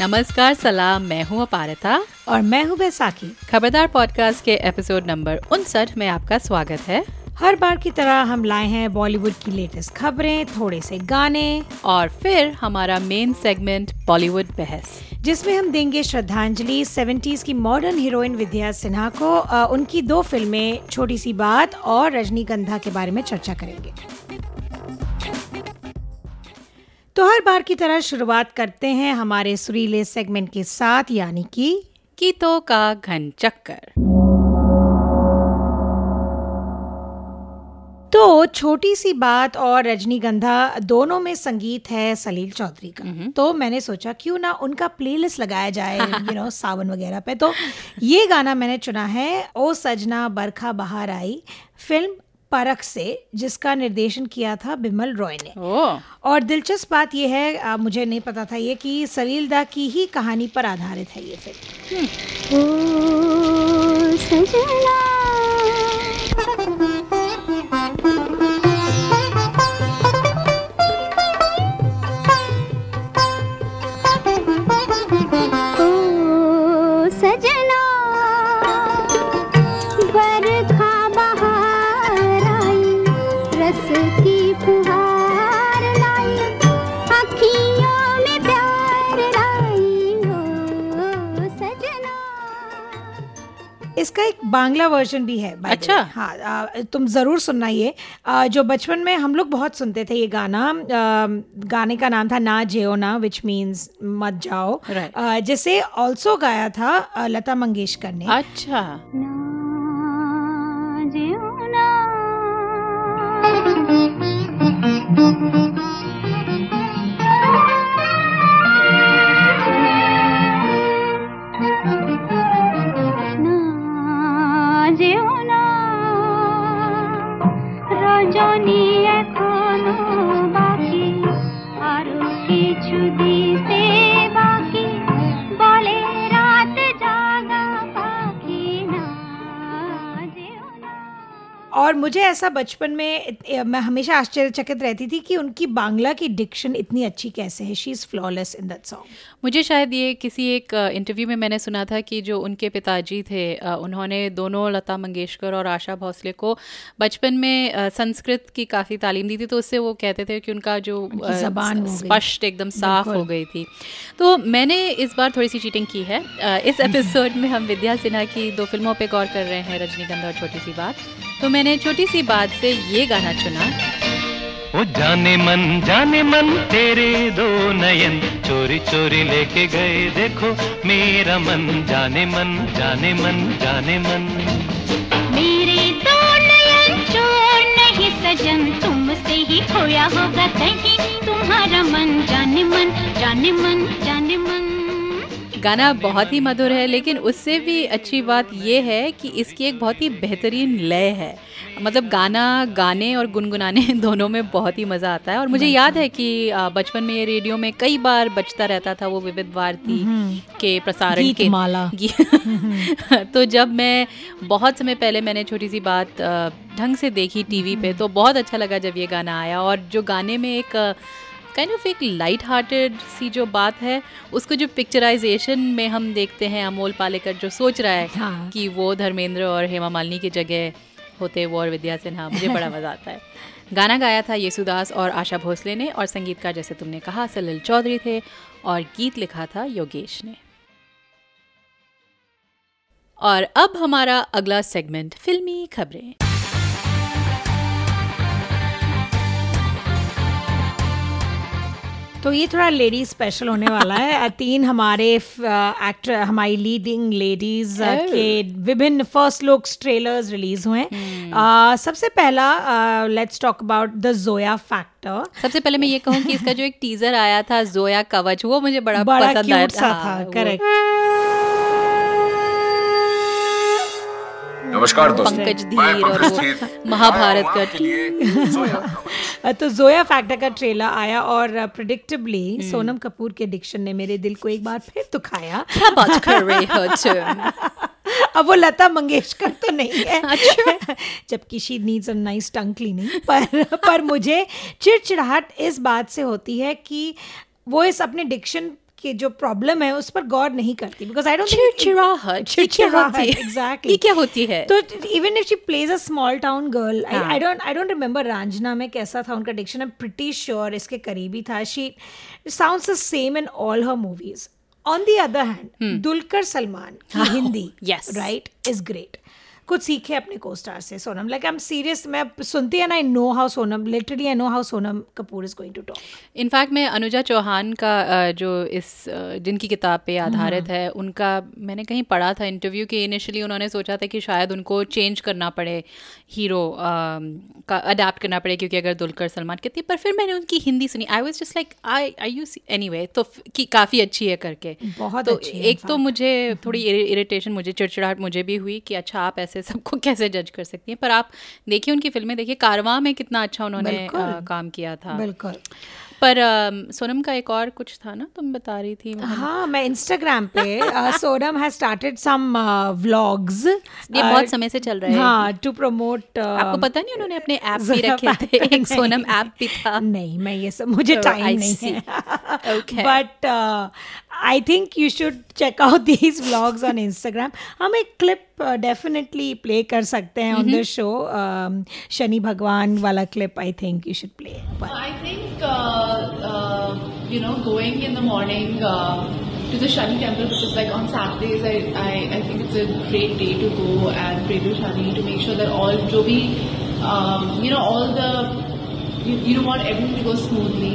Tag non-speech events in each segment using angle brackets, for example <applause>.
नमस्कार सलाम। मैं हूँ अपारता। और मैं हूँ बैसाखी। खबरदार पॉडकास्ट के एपिसोड नंबर उनसठ में आपका स्वागत है। हर बार की तरह हम लाए हैं बॉलीवुड की लेटेस्ट खबरें थोड़े से गाने। और फिर हमारा मेन सेगमेंट बॉलीवुड बहस। जिसमें हम देंगे श्रद्धांजलि 70s की मॉडर्न हीरोइन विद्या सिन्हा को। उनकी दो फ़िल्में छोटी सी बात और रजनीगंधा के बारे में चर्चा करेंगे। तो हर बार की तरह शुरुआत करते हैं हमारे सुरीले सेगमेंट के साथ यानी कि गीतों का घन चक्कर। तो छोटी सी बात और रजनीगंधा दोनों में संगीत है सलील चौधरी का। तो मैंने सोचा क्यों ना उनका प्लेलिस्ट लगाया जाए <laughs> यू नो सावन वगैरह पे। तो ये गाना मैंने चुना है ओ सजना बरखा बहार आई फ़िल्म परख से जिसका निर्देशन किया था बिमल रॉय ने। और दिलचस्प बात यह है आ, मुझे नहीं पता था ये कि सलील दा की ही कहानी पर आधारित है ये फ़िल्म। बांग्ला वर्जन भी है। अच्छा। हाँ तुम ज़रूर सुनना ये जो बचपन में हम लोग बहुत सुनते थे ये गाना गाने का नाम था ना जेओ ना विच मीन्स मत जाओ Right. जिसे ऑल्सो गाया था लता मंगेशकर ने अच्छा ना और मुझे ऐसा बचपन में मैं हमेशा आश्चर्यचकित रहती थी कि उनकी बांग्ला की डिक्शन इतनी अच्छी कैसे है। She is flawless in that song मुझे शायद ये किसी एक इंटरव्यू में मैंने सुना था कि जो उनके पिताजी थे उन्होंने दोनों लता मंगेशकर और आशा भोसले को बचपन में संस्कृत की काफ़ी तालीम दी थी तो उससे वो कहते थे कि उनका जो ज़बान स्पष्ट एकदम साफ़ हो गई थी। तो मैंने इस बार थोड़ी सी चीटिंग की है। इस <laughs> एपिसोड में हम विद्या सिन्हा की दो फ़िल्मों पर गौर कर रहे हैं रजनीगंधा और छोटी सी बात। तो मैंने छोटी सी बात से ये गाना चुना। ओ जाने मन जाने मन तेरे दो नयन। चोरी चोरी लेके गए देखो मेरा मन। जाने मन जाने मन जाने मन। मेरे दो नयन चोर नहीं सजन। तुमसे ही खोया होगा कहीं। तुम्हारा मन जाने मन जाने मन जाने मन। गाना बहुत ही मधुर है लेकिन उससे भी अच्छी बात यह है कि इसकी एक बहुत ही बेहतरीन लय है। मतलब गाना गाने और गुनगुनाने <laughs> दोनों में बहुत ही मज़ा आता है। और मुझे याद है कि बचपन में ये रेडियो में कई बार बजता रहता था वो विविध भारती के प्रसारण के माला <laughs> तो जब मैं बहुत समय पहले मैंने छोटी सी बात ढंग से देखी टीवी पे तो बहुत अच्छा लगा जब ये गाना आया। और जो गाने में एक काइंड ऑफ़ एक लाइट हार्टेड सी जो बात है उसको जो पिक्चराइजेशन में हम देखते हैं अमोल पालेकर जो सोच रहा है हाँ। कि वो धर्मेंद्र और हेमा मालिनी की जगह होते वो और विद्या सिन्हा मुझे बड़ा <laughs> मज़ा आता है। गाना गाया था येसुदास और आशा भोसले ने और संगीतकार जैसे तुमने कहा सलिल चौधरी थे और गीत लिखा था योगेश ने। और अब हमारा अगला सेगमेंट फिल्मी खबरें। तो ये थोड़ा लेडी स्पेशल होने वाला है। <laughs> तीन हमारे एक्टर हमारी लीडिंग लेडीज़ के विभिन्न फ़र्स्ट लुक्स ट्रेलर्स रिलीज़ हुए हैं। सबसे पहला let's talk about the Zoya factor सबसे पहले मैं ये कहूँ कि इसका जो एक टीजर आया था जोया कवच वो मुझे बड़ा, बड़ा पसंद आया था, हाँ, था करेक्ट नमस्कार दोस्तों। पंकज धीर और वो महाभारत का सोया। <laughs> तो जोया फैक्टर का ट्रेलर आया और प्रिडिक्टेबली सोनम कपूर के डिक्शन ने मेरे दिल को एक बार फिर दुखाया। क्या बात कर रहे हो तुम <laughs> अब वो लता मंगेशकर तो नहीं है। अच्छा। <laughs> जबकि she needs a nice tongue cleaning पर पर मुझे चिड़चिड़ाहट इस बात से होती है कि वो इस अपने डिक्शन के जो प्रॉब्लम है उस पर गौर नहीं करती। बिकॉज़ आई डोंट चिड़चिड़ाहट ये क्या होती है? एग्जैक्टली क्या होती है? तो even if she plays a small town girl. I don't I don't remember Raanjhanaa में कैसा था उनका diction I am pretty sure इसके करीबी था। She sounds the same in all her movies on the other hand Dulquer Salmaan की Hindi. Right is great कुछ सीखे अपने को स्टार से Sonam. Like I am serious मैं सुनती है ना I know how Sonam literally I know how Sonam Kapoor is going to talk in fact मैं अनुजा चौहान का जो इस जिनकी किताब पे आधारित है उनका मैंने कहीं पढ़ा था इंटरव्यू कि इनिशियली उन्होंने सोचा था कि शायद उनको चेंज करना पड़े हीरो का अडेप्ट करना पड़े क्योंकि अगर दुलकर सलमान कहती पर फिर मैंने उनकी हिंदी सुनी। I was just like I I you anyway तो फ- कि काफ़ी अच्छी है करके। बहुत तो एक तो मुझे थोड़ी इरिटेशन मुझे चिड़चिड़ाहट मुझे भी हुई कि अच्छा आप ऐसे सबको <laughs> कैसे जज कर सकती हैं? पर आप देखिए उनकी फ़िल्में देखिए कारवां में कितना अच्छा उन्होंने। अ, काम किया था। बिल्कुल। पर सोनम का एक और कुछ था ना तुम बता रही थी हाँ मैं इंस्टाग्राम पे Sonam has started some vlogs ये बहुत समय से चल रहा है। हाँ टू प्रमोट आपको पता नहीं उन्होंने अपने ऐप भी रखे थे? <laughs> एक सोनम ऐप भी था। नहीं मैं ये सब मुझे Oh, टाइम नहीं है। But I think you should check out these vlogs on Instagram हम एक क्लिप डेफिनेटली प्ले कर सकते हैं ऑन द शो शनि भगवान वाला clip I think you should play I think, uh, uh, you know, going in the morning uh, to the Shani temple, which is like on Saturdays, I, I, I think it's a great day to go and pray to Shani to make sure that all, jo bhi, um, you know, all the, you, you don't want everything to go smoothly.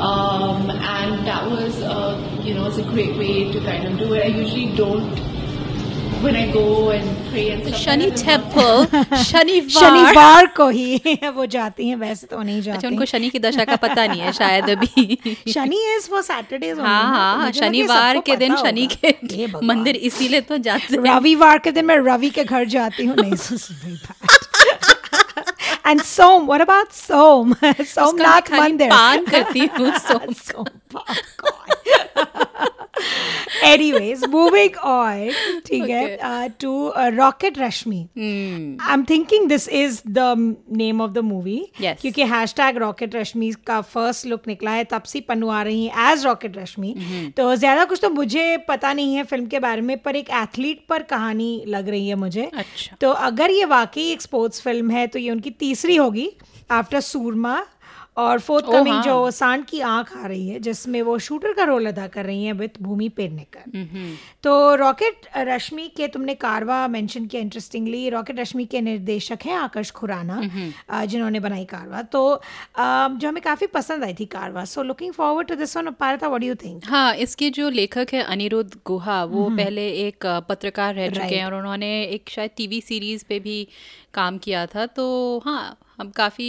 Um, and that was, uh, you know, it's a great way to kind of do it. I usually don't, when I go and pray and stuff. Shani temple शनिवार शनिवार को ही वो जाती हैं वैसे तो नहीं अच्छा जाती उनको शनि की दशा का पता नहीं है शायद अभी शनि इज़ फॉर सैटरडेज हाँ हाँ शनिवार के दिन शनि के मंदिर इसीलिए तो जाते हैं रविवार के दिन मैं रवि के घर जाती हूँ नहीं and Som what about Som उसका मैं सोमनाथ खाली मंदिर पान करती हूँ सोम एनीवेज मूविंग ऑन ठीक है to rocket Rashmi. I am thinking this is the name of the movie क्योंकि हैश टैग रॉकेट रश्मि का फ़र्स्ट लुक निकला है तपसी पन्नू आ रही है एज रॉकेट रश्मि तो ज़्यादा कुछ तो मुझे पता नहीं है फ़िल्म के बारे में पर एक एथलीट पर कहानी लग रही है मुझे। अच्छा। तो अगर ये वाकई एक स्पोर्ट्स फ़िल्म है तो ये उनकी तीसरी होगी आफ्टर सूरमा और फोर्थ कमिंग हाँ। जो सांड की आँख आ रही है जिसमें वो शूटर का रोल अदा कर रही हैं विथ भूमि पेडनेकर तो रॉकेट रश्मि के तुमने कारवा मेंशन किया इंटरेस्टिंगली रॉकेट रश्मि के निर्देशक हैं आकर्ष खुराना जिन्होंने बनाई कारवा। तो जो हमें काफ़ी पसंद आई थी Karwaan. So looking forward to this one Parta what you think हाँ इसके जो लेखक है अनिरुद्ध गुहा वो पहले एक पत्रकार रह चुके हैं और उन्होंने एक शायद टीवी सीरीज़ पे भी काम किया था। तो हाँ हम काफ़ी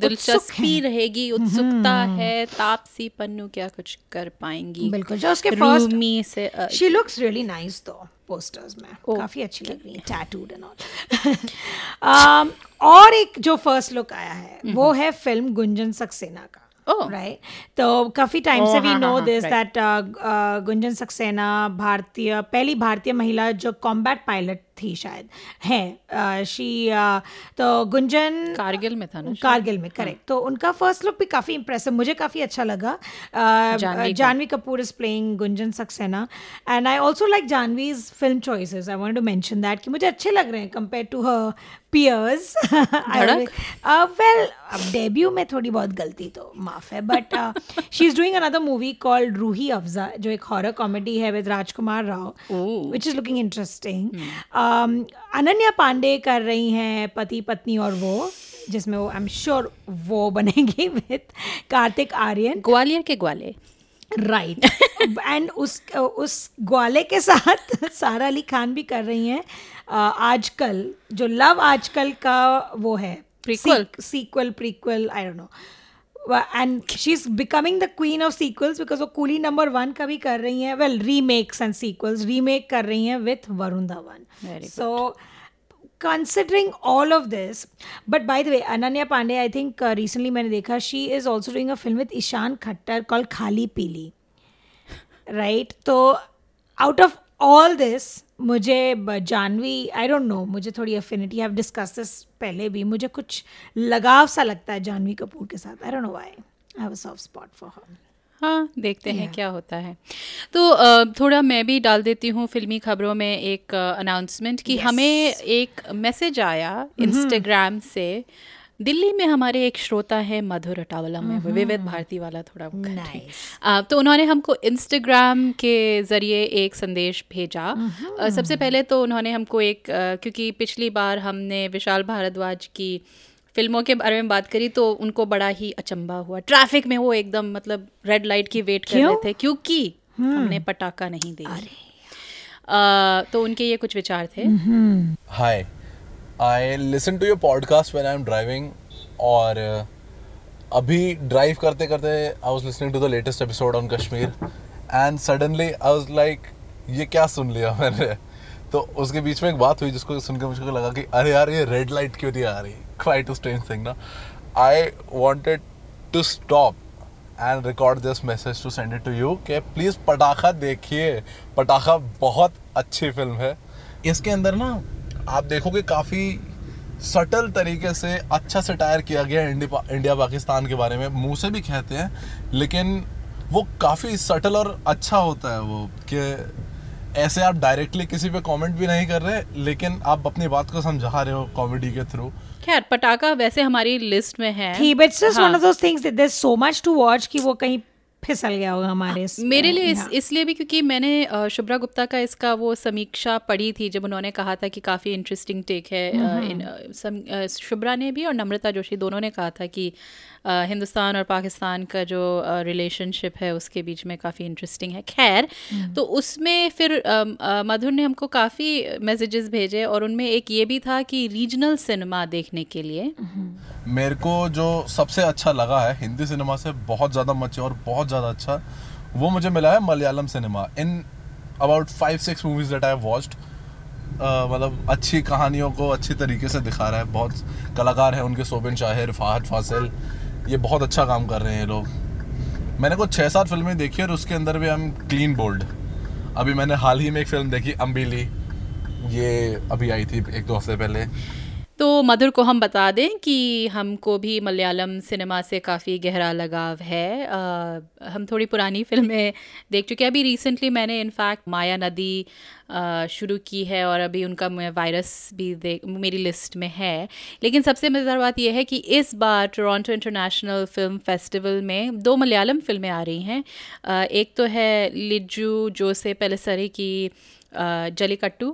दिलचस्पी रहेगी उत्सुकता है तापसी पन्नू क्या कुछ कर पाएँगी? बिल्कुल जो उसके रूमी से शी लुक्स रियली नाइस दो पोस्टर्स में। काफ़ी अच्छी लग रही है टैटूड एंड ऑल और एक जो फ़र्स्ट लुक आया है वो है फ़िल्म गुंजन सक्सेना का Oh. राइट तो काफ़ी टाइम Oh, से we know this that Gunjan Saxena भारतीय पहली भारतीय महिला जो कॉम्बैट पायलट थी शायद। है शी तो गुंजन कारगिल में था ना कारगिल में करेक्ट तो उनका फ़र्स्ट लुक भी काफ़ी इंप्रेसिव मुझे काफ़ी अच्छा लगा। Janhvi. Kapoor is playing Gunjan Saxena. And I also like Janhvi's film choices I want to mention that कि मुझे अच्छे लग रहे हैं compare to her peers well अब डेब्यू में थोड़ी बहुत गलती तो माफ़ है but she is doing another movie called Roohi Afza जो एक हॉरर कॉमेडी है with Rajkumar Rao which is looking interesting Ananya Pandey कर रही हैं पति पत्नी और वो जिसमें वो आई एम श्योर वो बनेगी विथ कार्तिक आर्यन ग्वालियर के ग्वाले। राइट एंड <laughs> उस उस ग्वाले के साथ <laughs> सारा अली खान भी कर रही हैं। आजकल जो लव आजकल का वो है। Prequel? Sequel prequel I don't know and she is becoming the queen of sequels because वो कूली नंबर वन का भी कर रही हैं। Well remakes and sequels remake कर रही हैं with Varun Dhawan so considering all of this but by the way ananya pandey i think uh, recently मैंने देखा she is also doing a film with Ishan Khattar called खाली Peeli right तो out of all this मुझे जानवी आई don't no मुझे थोड़ी affinity have discuss this पहले भी मुझे कुछ लगाव सा लगता है जानवी कपूर के साथ I don't know why I have a soft spot for her हाँ देखते हैं क्या होता है। तो थोड़ा मैं भी डाल देती हूँ फिल्मी खबरों में एक अनाउंसमेंट कि हमें एक मैसेज आया इंस्टाग्राम से दिल्ली में हमारे एक श्रोता है मधुर अटावला में विविध भारती वाला थोड़ा Nice. आ, तो उन्होंने हमको इंस्टाग्राम के ज़रिए एक संदेश भेजा। आ, सबसे पहले तो उन्होंने हमको एक आ, क्योंकि पिछली बार हमने विशाल भारद्वाज की फ़िल्मों के बारे में बात करी तो उनको बड़ा ही अचंबा हुआ। ट्रैफ़िक में वो एकदम मतलब रेड लाइट की वेट कर रहे थे क्योंकि हमने पटाखा नहीं दिया तो उनके ये कुछ विचार थे। Hi, listen to your podcast podcast I am driving और uh, अभी ड्राइव करते करते I was listening to the latest episode on Kashmir and suddenly I was like ये क्या सुन लिया मैंने? तो उसके बीच में एक बात हुई जिसको सुनकर मुझको लगा कि अरे यार ये रेड लाइट क्यों नहीं आ रही क्वाइट स्ट्रेंज थिंग ना? I wanted to stop and record this message to send it to you कि प्लीज़ पटाखा देखिए। पटाखा बहुत अच्छी फ़िल्म है। इसके अंदर ना आप देखोगे काफ़ी सटल तरीके से अच्छा से टायर किया गया है इंडिया इंडिया पाकिस्तान के बारे में। मुँह से भी कहते हैं लेकिन वो काफ़ी सटल और अच्छा होता है वो कि ऐसे आप डायरेक्टली किसी पे कमेंट भी नहीं कर रहे लेकिन आप अपनी बात को समझा रहे हो कॉमेडी के थ्रू खैर पटाखा वैसे हमारी लिस्ट में है। थी बट जस्ट वन हाँ। Of those things there so much to watch कि वो कहीं फिसल गया होगा हमारे इस- मेरे लिए इस। इसलिए भी क्योंकि मैंने शुभ्रा गुप्ता का इसका वो समीक्षा पढ़ी थी जब उन्होंने कहा था कि काफ़ी इंटरेस्टिंग टेक है इन अ, सम, अ, शुभ्रा ने भी और नम्रता जोशी दोनों ने कहा था कि हिंदुस्तान और पाकिस्तान का जो रिलेशनशिप है उसके बीच में काफ़ी इंटरेस्टिंग है। खैर तो उसमें फिर मधुर ने हमको काफ़ी मैसेजेस भेजे और उनमें एक ये भी था कि रीजनल सिनेमा देखने के लिए। मेरे को जो सबसे अच्छा लगा है हिंदी सिनेमा से बहुत ज़्यादा मचे और बहुत ज़्यादा अच्छा वो मुझे मिला है Malayalam cinema in about five six movies that I watched मतलब अच्छी कहानियों को अच्छी तरीके से दिखा रहा है। बहुत कलाकार हैं उनके सोबिन शाहिर फाहद फासिल ये बहुत अच्छा काम कर रहे हैं ये लोग। मैंने कुछ छः सात फ़िल्में देखी और उसके अंदर भी हम क्लीन बोल्ड अभी मैंने हाल ही में एक फ़िल्म देखी अम्बीली ये अभी आई थी एक दो हफ़्ते पहले। तो मधुर को हम बता दें कि हमको भी मलयालम सिनेमा से काफ़ी गहरा लगाव है। अ, हम थोड़ी पुरानी फ़िल्में देख चुके हैं। अभी रिसेंटली मैंने इनफैक्ट माया नदी शुरू की है और अभी उनका वायरस भी देख मेरी लिस्ट में है। लेकिन सबसे मज़ेदार बात यह है कि इस बार टोरंटो इंटरनेशनल फ़िल्म फेस्टिवल में दो मलयालम फ़िल्में आ रही हैं। एक तो है लिज्जू जोसे पेलेसरी की जलीकट्टू।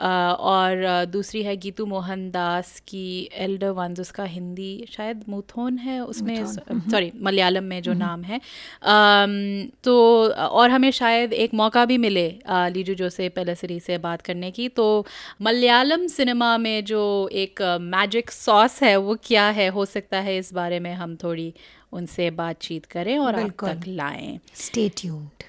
और दूसरी है गीतू मोहन दास की एल्डर वंस उसका हिंदी शायद मुथोन है उसमें सॉरी मलयालम में जो नाम है। तो और हमें शायद एक मौका भी मिले लीजू जोसे पेलेसरी से बात करने की। तो मलयालम सिनेमा में जो एक मैजिक सॉस है वो क्या है? हो सकता है इस बारे में हम थोड़ी उनसे बातचीत करें और आप। तक लाएँ। Stay tuned.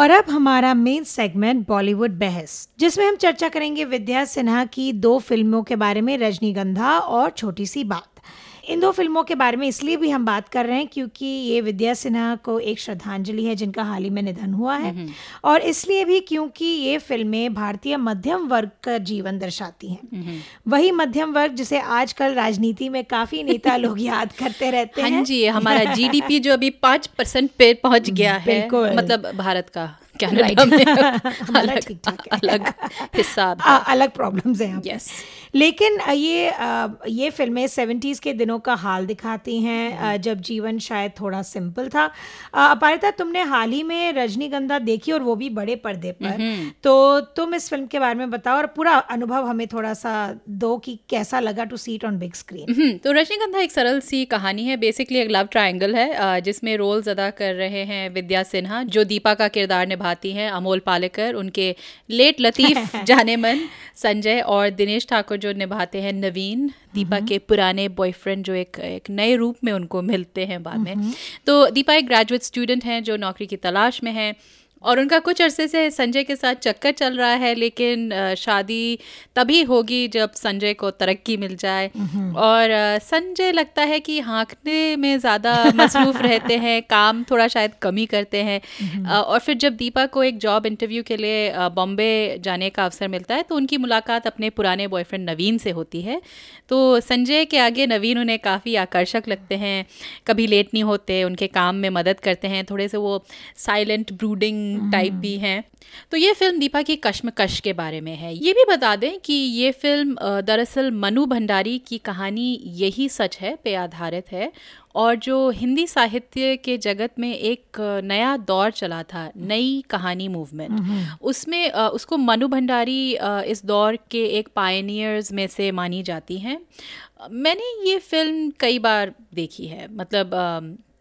और अब हमारा मेन सेगमेंट बॉलीवुड बहस, जिसमें हम चर्चा करेंगे विद्या सिन्हा की दो फ़िल्मों के बारे में, रजनीगंधा और छोटी सी बात। इन दो फ़िल्मों के बारे में इसलिए भी हम बात कर रहे हैं क्योंकि ये विद्या सिन्हा को एक श्रद्धांजलि है जिनका हाल ही में निधन हुआ है। और इसलिए भी क्योंकि ये फ़िल्में भारतीय मध्यम वर्ग का जीवन दर्शाती हैं। वही मध्यम वर्ग जिसे आजकल राजनीति में काफ़ी नेता लोग <laughs> याद करते रहते हैं हाँ। जी हमारा जीडीपी जो अभी पाँच परसेंट पे पहुँच गया है मतलब भारत का कनाडा में। <laughs> अलग ठीक-ठाक है। अलग प्रॉब्लम्स हैं। Yes. लेकिन ये ये फ़िल्में सेवेंटीज के दिनों का हाल दिखाती हैं जब जीवन शायद थोड़ा सिंपल था। अपारिता तुमने हाल ही में रजनीगंधा देखी और वो भी बड़े पर्दे पर। तो तुम इस फ़िल्म के बारे में बताओ और पूरा अनुभव हमें थोड़ा सा दो कि कैसा लगा to see it on big screen. Hmm, तो रजनीगंधा एक सरल सी कहानी है। बेसिकली एक लव ट्रायंगल है जिसमें रोल्स अदा कर रहे हैं विद्या सिन्हा जो दीपा का किरदार निभाती हैं अमोल पालेकर उनके लेट लतीफ <laughs> जाने मन संजय और दिनेश ठाकुर जो निभाते हैं नवीन दीपा के पुराने बॉयफ्रेंड जो एक एक नए रूप में उनको मिलते हैं बाद में। तो दीपा एक ग्रेजुएट स्टूडेंट हैं जो नौकरी की तलाश में है। और उनका कुछ अरसे से संजय के साथ चक्कर चल रहा है लेकिन शादी तभी होगी जब संजय को तरक्की मिल जाए। और संजय लगता है कि हाँकने में ज़्यादा मसरूफ़ <laughs> रहते हैं काम थोड़ा शायद कमी करते हैं। और फिर जब दीपा को एक जॉब इंटरव्यू के लिए बॉम्बे जाने का अवसर मिलता है तो उनकी मुलाकात अपने पुराने बॉयफ्रेंड नवीन से होती है। तो संजय के आगे नवीन उन्हें काफ़ी आकर्षक लगते हैं कभी लेट नहीं होते उनके काम में मदद करते हैं थोड़े से वो साइलेंट ब्रूडिंग टाइप भी हैं। तो ये फ़िल्म दीपा की कश्मकश के बारे में है। ये भी बता दें कि ये फ़िल्म दरअसल मनु भंडारी की कहानी यही सच है पे आधारित है। और जो हिंदी साहित्य के जगत में एक नया दौर चला था नई कहानी मूवमेंट उसमें उसको मनु भंडारी इस दौर के एक पायनियर्स में से मानी जाती हैं। मैंने ये फ़िल्म कई बार देखी है मतलब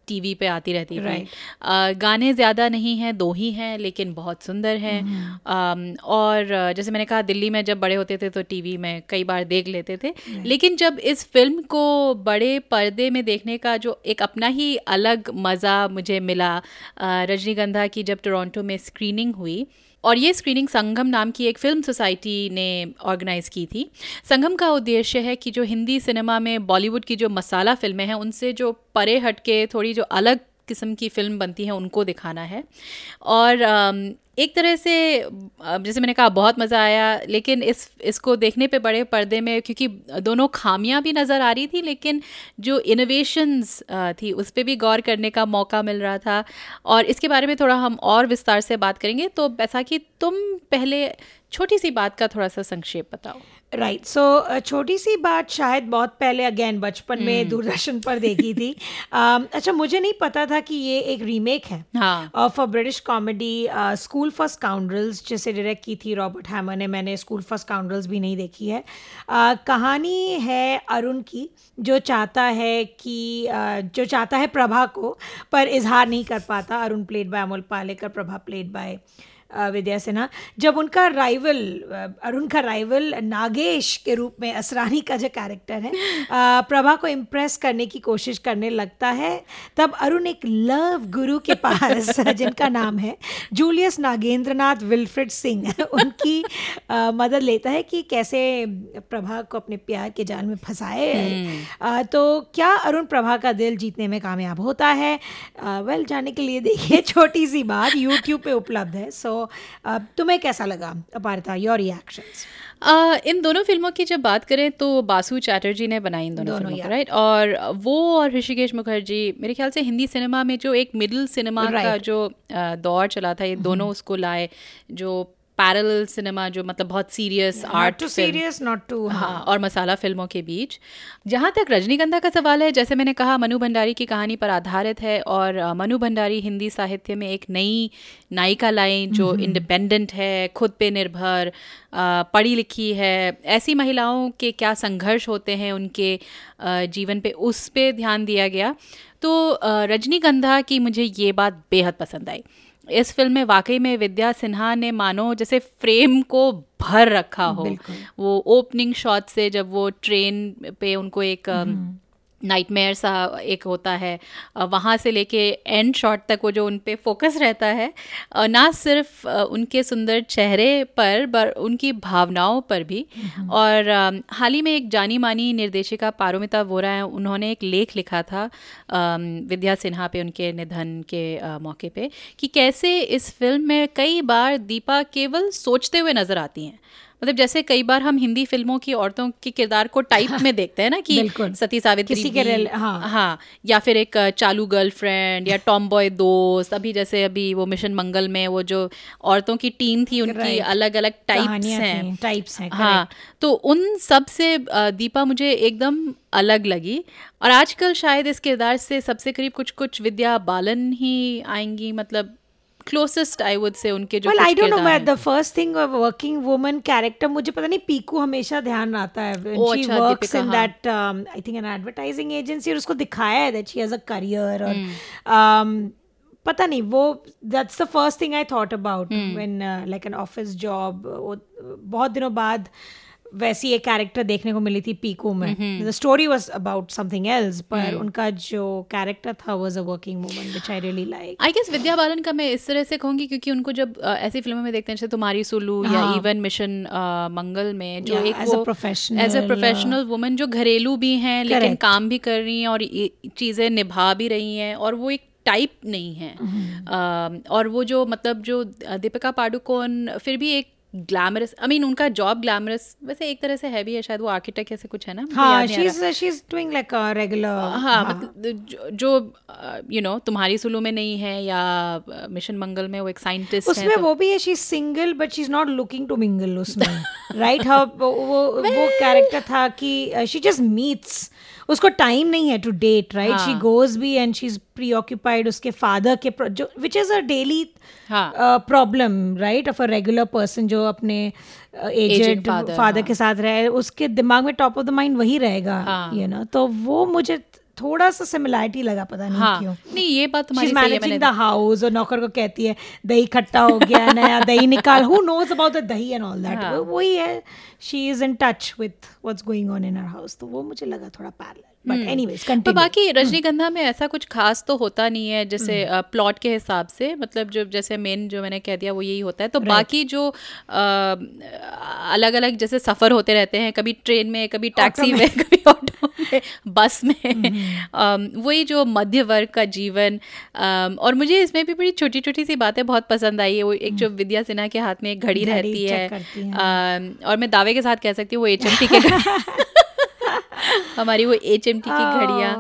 टीवी पे आती रहती थी Right. आ, गाने ज़्यादा नहीं हैं दो ही हैं लेकिन बहुत सुंदर हैं mm-hmm. और जैसे मैंने कहा दिल्ली में जब बड़े होते थे तो टीवी में कई बार देख लेते थे right. लेकिन जब इस फ़िल्म को बड़े पर्दे में देखने का जो एक अपना ही अलग मज़ा मुझे मिला रजनीगंधा की जब टोरंटो में स्क्रीनिंग हुई और ये स्क्रीनिंग संगम नाम की एक फ़िल्म सोसाइटी ने ऑर्गेनाइज की थी। संगम का उद्देश्य है कि जो हिंदी सिनेमा में बॉलीवुड की जो मसाला फ़िल्में हैं उनसे जो परे हटके थोड़ी जो अलग किस्म की फ़िल्म बनती है उनको दिखाना है। और अम, एक तरह से जैसे मैंने कहा, बहुत मज़ा आया, लेकिन इस, इसको देखने पे बड़े पर्दे में, क्योंकि दोनों खामियाँ भी नज़र आ रही थी, लेकिन जो इनोवेशंस थी, उस पर भी गौर करने का मौका मिल रहा था। और इसके बारे में थोड़ा हम और विस्तार से बात करेंगे। तो कि तुम पहले छोटी सी बात का थोड़ा सा संक्षेप बताओ। Right right. सो so, छोटी सी बात शायद बहुत पहले अगेन बचपन hmm. में दूरदर्शन पर देखी थी। <laughs> um, अच्छा मुझे नहीं पता था कि ये एक रीमेक है हाँ। Of a British comedy School for Scoundrels जिसे डायरेक्ट की थी रॉबर्ट हैमर ने। मैंने स्कूल फॉर स्काउंड्रल्स भी नहीं देखी है। Uh, कहानी है अरुण की जो चाहता है कि uh, जो चाहता है प्रभा को पर इजहार नहीं कर पाता। Arun played by Amol Palekar Prabha played by Vidya Sinha जब उनका राइवल अरुण का राइवल नागेश के रूप में असरानी का जो कैरेक्टर है <laughs> प्रभा को इम्प्रेस करने की कोशिश करने लगता है तब अरुण एक लव गुरु के पास <laughs> जिनका नाम है जूलियस नागेंद्रनाथ विल्फ्रेड सिंह उनकी मदद लेता है कि कैसे प्रभा को अपने प्यार के जाल में फंसाए। अ, तो क्या अरुण प्रभा का दिल जीतने में कामयाब होता है? वेल जाने के लिए देखिए <laughs> छोटी सी बात यूट्यूब पे उपलब्ध है सो तुम्हें कैसा लगा अपारता योर रिएक्शंस इन दोनों फ़िल्मों की जब बात करें तो बासु चैटर्जी ने बनाई इन दोनों, दोनों, फ़िल्मों को राइट और वो और ऋषिकेश मुखर्जी मेरे ख्याल से हिंदी सिनेमा में जो एक मिडिल सिनेमा का जो दौर चला था ये दोनों उसको लाए जो पैरेलल सिनेमा जो मतलब बहुत serious art too serious not too हाँ। और मसाला फ़िल्मों के बीच। जहाँ तक रजनीगंधा का सवाल है जैसे मैंने कहा मनु भंडारी की कहानी पर आधारित है और मनु भंडारी हिंदी साहित्य में एक नई नायिका लाई जो इंडिपेंडेंट है खुद पे निर्भर पढ़ी लिखी है। ऐसी महिलाओं के क्या संघर्ष होते हैं उनके जीवन पे उस पर ध्यान दिया गया। तो रजनीगंधा की मुझे ये बात बेहद पसंद आई। इस फ़िल्म में वाकई में विद्या सिन्हा ने मानो जैसे फ्रेम को भर रखा हो। वो ओपनिंग शॉट से जब वो ट्रेन पे उनको एक नाइटमेयर सा एक होता है। वहाँ से लेके एंड शॉट तक वो जो उन पर फोकस रहता है ना सिर्फ़ उनके सुंदर चेहरे पर पर उनकी भावनाओं पर भी। और हाल ही में एक जानी मानी निर्देशिका पारोमिता वोरा है उन्होंने एक लेख लिखा था विद्या सिन्हा पे उनके निधन के मौके पे कि कैसे इस फ़िल्म में कई बार दीपा केवल सोचते हुए नज़र आती हैं। मतलब जैसे कई बार हम हिंदी फ़िल्मों की औरतों के किरदार को टाइप में देखते हैं ना कि सती सावित्री किसी के हाँ। हाँ या फिर एक चालू गर्लफ्रेंड या टॉम बॉय दोस्त अभी जैसे अभी वो मिशन मंगल में वो जो औरतों की टीम थी उनकी अलग अलग टाइप्स हैं। types हैं, हाँ तो उन सबसे दीपा मुझे एकदम अलग लगी। और आजकल शायद इस किरदार से सबसे करीब कुछ कुछ विद्या बालन ही आएँगी मतलब क्लोजेस्ट आई वुड से उनके जो वेल कुछ आई डोंट नो हैं। The first thing working woman character मुझे पता नहीं पीकू हमेशा ध्यान आता है ओ, शी अच्छा, वर्क्स इन हाँ। That I think an advertising agency और उसको दिखाया है that she has a career और हम्म। um, पता नहीं वो that's the first thing I thought about. When like an office job बहुत दिनों बाद वैसी एक कैरेक्टर देखने को मिली थी पीकू में। The story was about something else पर उनका जो कैरेक्टर था was a working woman which I really like I guess Vidya Balan का मैं इस तरह से कहूँगी क्योंकि उनको जब अ, ऐसी फ़िल्मों में देखते हैं जैसे तुम्हारी सुलू या हाँ। इवन मिशन अ, मंगल में जो Yeah, एक a वो professional, as a professional woman जो घरेलू भी हैं लेकिन काम भी कर रही हैं और चीज़ें निभा भी रही हैं और वो एक टाइप नहीं है। अ, और वो जो मतलब जो दीपिका पाडुकोन फिर भी एक ग्लैमरस आई मीन उनका जॉब ग्लैमरस वैसे एक तरह से है भी है शायद वो आर्किटेक्ट ऐसे कुछ है ना हाँ। She is she is doing like a regular हाँ मतलब जो- यू नो तुम्हारी सुलू में नहीं है या मिशन मंगल में वो एक साइंटिस्ट उसमें वो भी है she is single but she is not looking to mingle उसमें राइट हाँ <laughs> वो वो वो कैरेक्टर था कि शी जस्ट मीट्स उसको टाइम नहीं है टू डेट राइट शी हाँ। गोज भी and she is preoccupied उसके फादर के जो विच इज़ अ डेली हाँ। Problem right of a regular person जो अपने एजेड फादर हाँ। के साथ रहे उसके दिमाग में टॉप ऑफ़ द माइंड वही रहेगा हाँ। यू नो तो वो मुझे थोड़ा सा सिमिलैरिटी लगा पता नहीं हाँ। क्यों। नहीं ये बात तुम्हारी सही है मैंने the house और नौकर को कहती है दही खट्टा हो गया नया दही निकाल। Who knows about the दही that? हाँ। वो वही है। She is in touch with what's going on in her house तो वो मुझे लगा थोड़ा parallel but anyways पर continue बाकी रजनीगंधा में ऐसा कुछ खास तो होता नहीं है जैसे प्लॉट के हिसाब से मतलब जो जैसे मेन जो मैंने कह दिया वो यही होता है। तो बाकी जो अलग अलग जैसे सफ़र होते रहते हैं कभी ट्रेन में कभी टैक्सी में <laughs> कभी में <laughs> बस में। अम, वही जो मध्य वर्ग का जीवन और मुझे इसमें भी बड़ी छोटी छोटी सी बातें बहुत पसंद आई। है वो एक जो विद्या सिन्हा के हाथ में एक घड़ी रहती है और मैं दावे के साथ कह सकती हूँ वो एच एम टी के <laughs> <laughs> हमारी वो एच एम टी की घड़ियाँ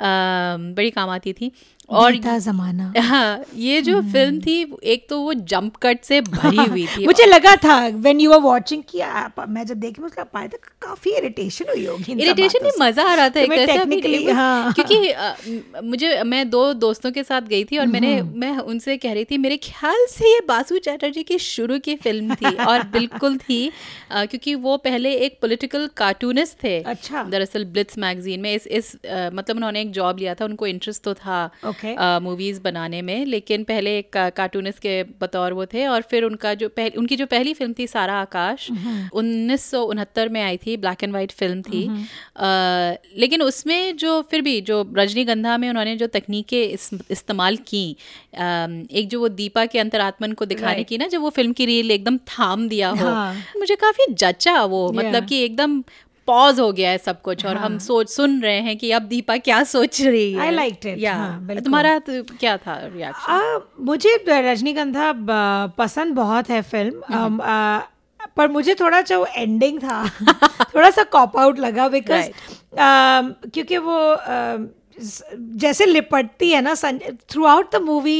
अम, बड़ी काम आती थी। और जमाना। हाँ ये जो फ़िल्म थी एक तो वो जंप कट से भरी हुई थी। <laughs> मुझे लगा था when you were watching कि मैं जब देखी मुझे पाया था काफ़ी इरिटेशन हुई होगी इरिटेशन नहीं मज़ा आ रहा था एक तरह से हाँ। क्योंकि मुझे मैं दो दोस्तों के साथ गई थी और मैंने मैं उनसे कह रही थी मेरे ख्याल से ये बासु चैटर्जी की शुरू की फ़िल्म थी। <laughs> और बिल्कुल थी क्योंकि वो पहले एक पॉलिटिकल कार्टूनिस्ट थे। अच्छा। दरअसल ब्लिट्स मैगजीन में इस इस मतलब उन्होंने एक जॉब लिया था उनको इंटरेस्ट तो था. मूवीज़ बनाने में लेकिन पहले एक कार्टूनिस्ट के बतौर वो थे और फिर उनका जो पहल, उनकी जो पहली फ़िल्म थी सारा आकाश उन्नीस में आई थी ब्लैक एंड वाइट फ़िल्म थी अ, लेकिन उसमें जो फिर भी जो रजनीगंधा में उन्होंने जो तकनीकें इस, इस्तेमाल की एक जो वो दीपा के अंतरात्मन को दिखाने Right. की ना जब वो फ़िल्म की रील एकदम थाम दिया हो हाँ। मुझे काफ़ी जचा वो yeah. मतलब Yeah. कि एकदम पॉज हो गया है सब कुछ और हम सोच सुन रहे हैं कि अब दीपा क्या सोच रही है। आई लाइक या हाँ, तुम्हारा तो क्या था रिएक्शन मुझे रजनीकंधा पसंद बहुत है फ़िल्म पर मुझे थोड़ा जो एंडिंग था <laughs> थोड़ा सा कॉप आउट लगा बिकॉज़ right. क्योंकि वो स- जैसे लिपटती है ना थ्रू आउट द मूवी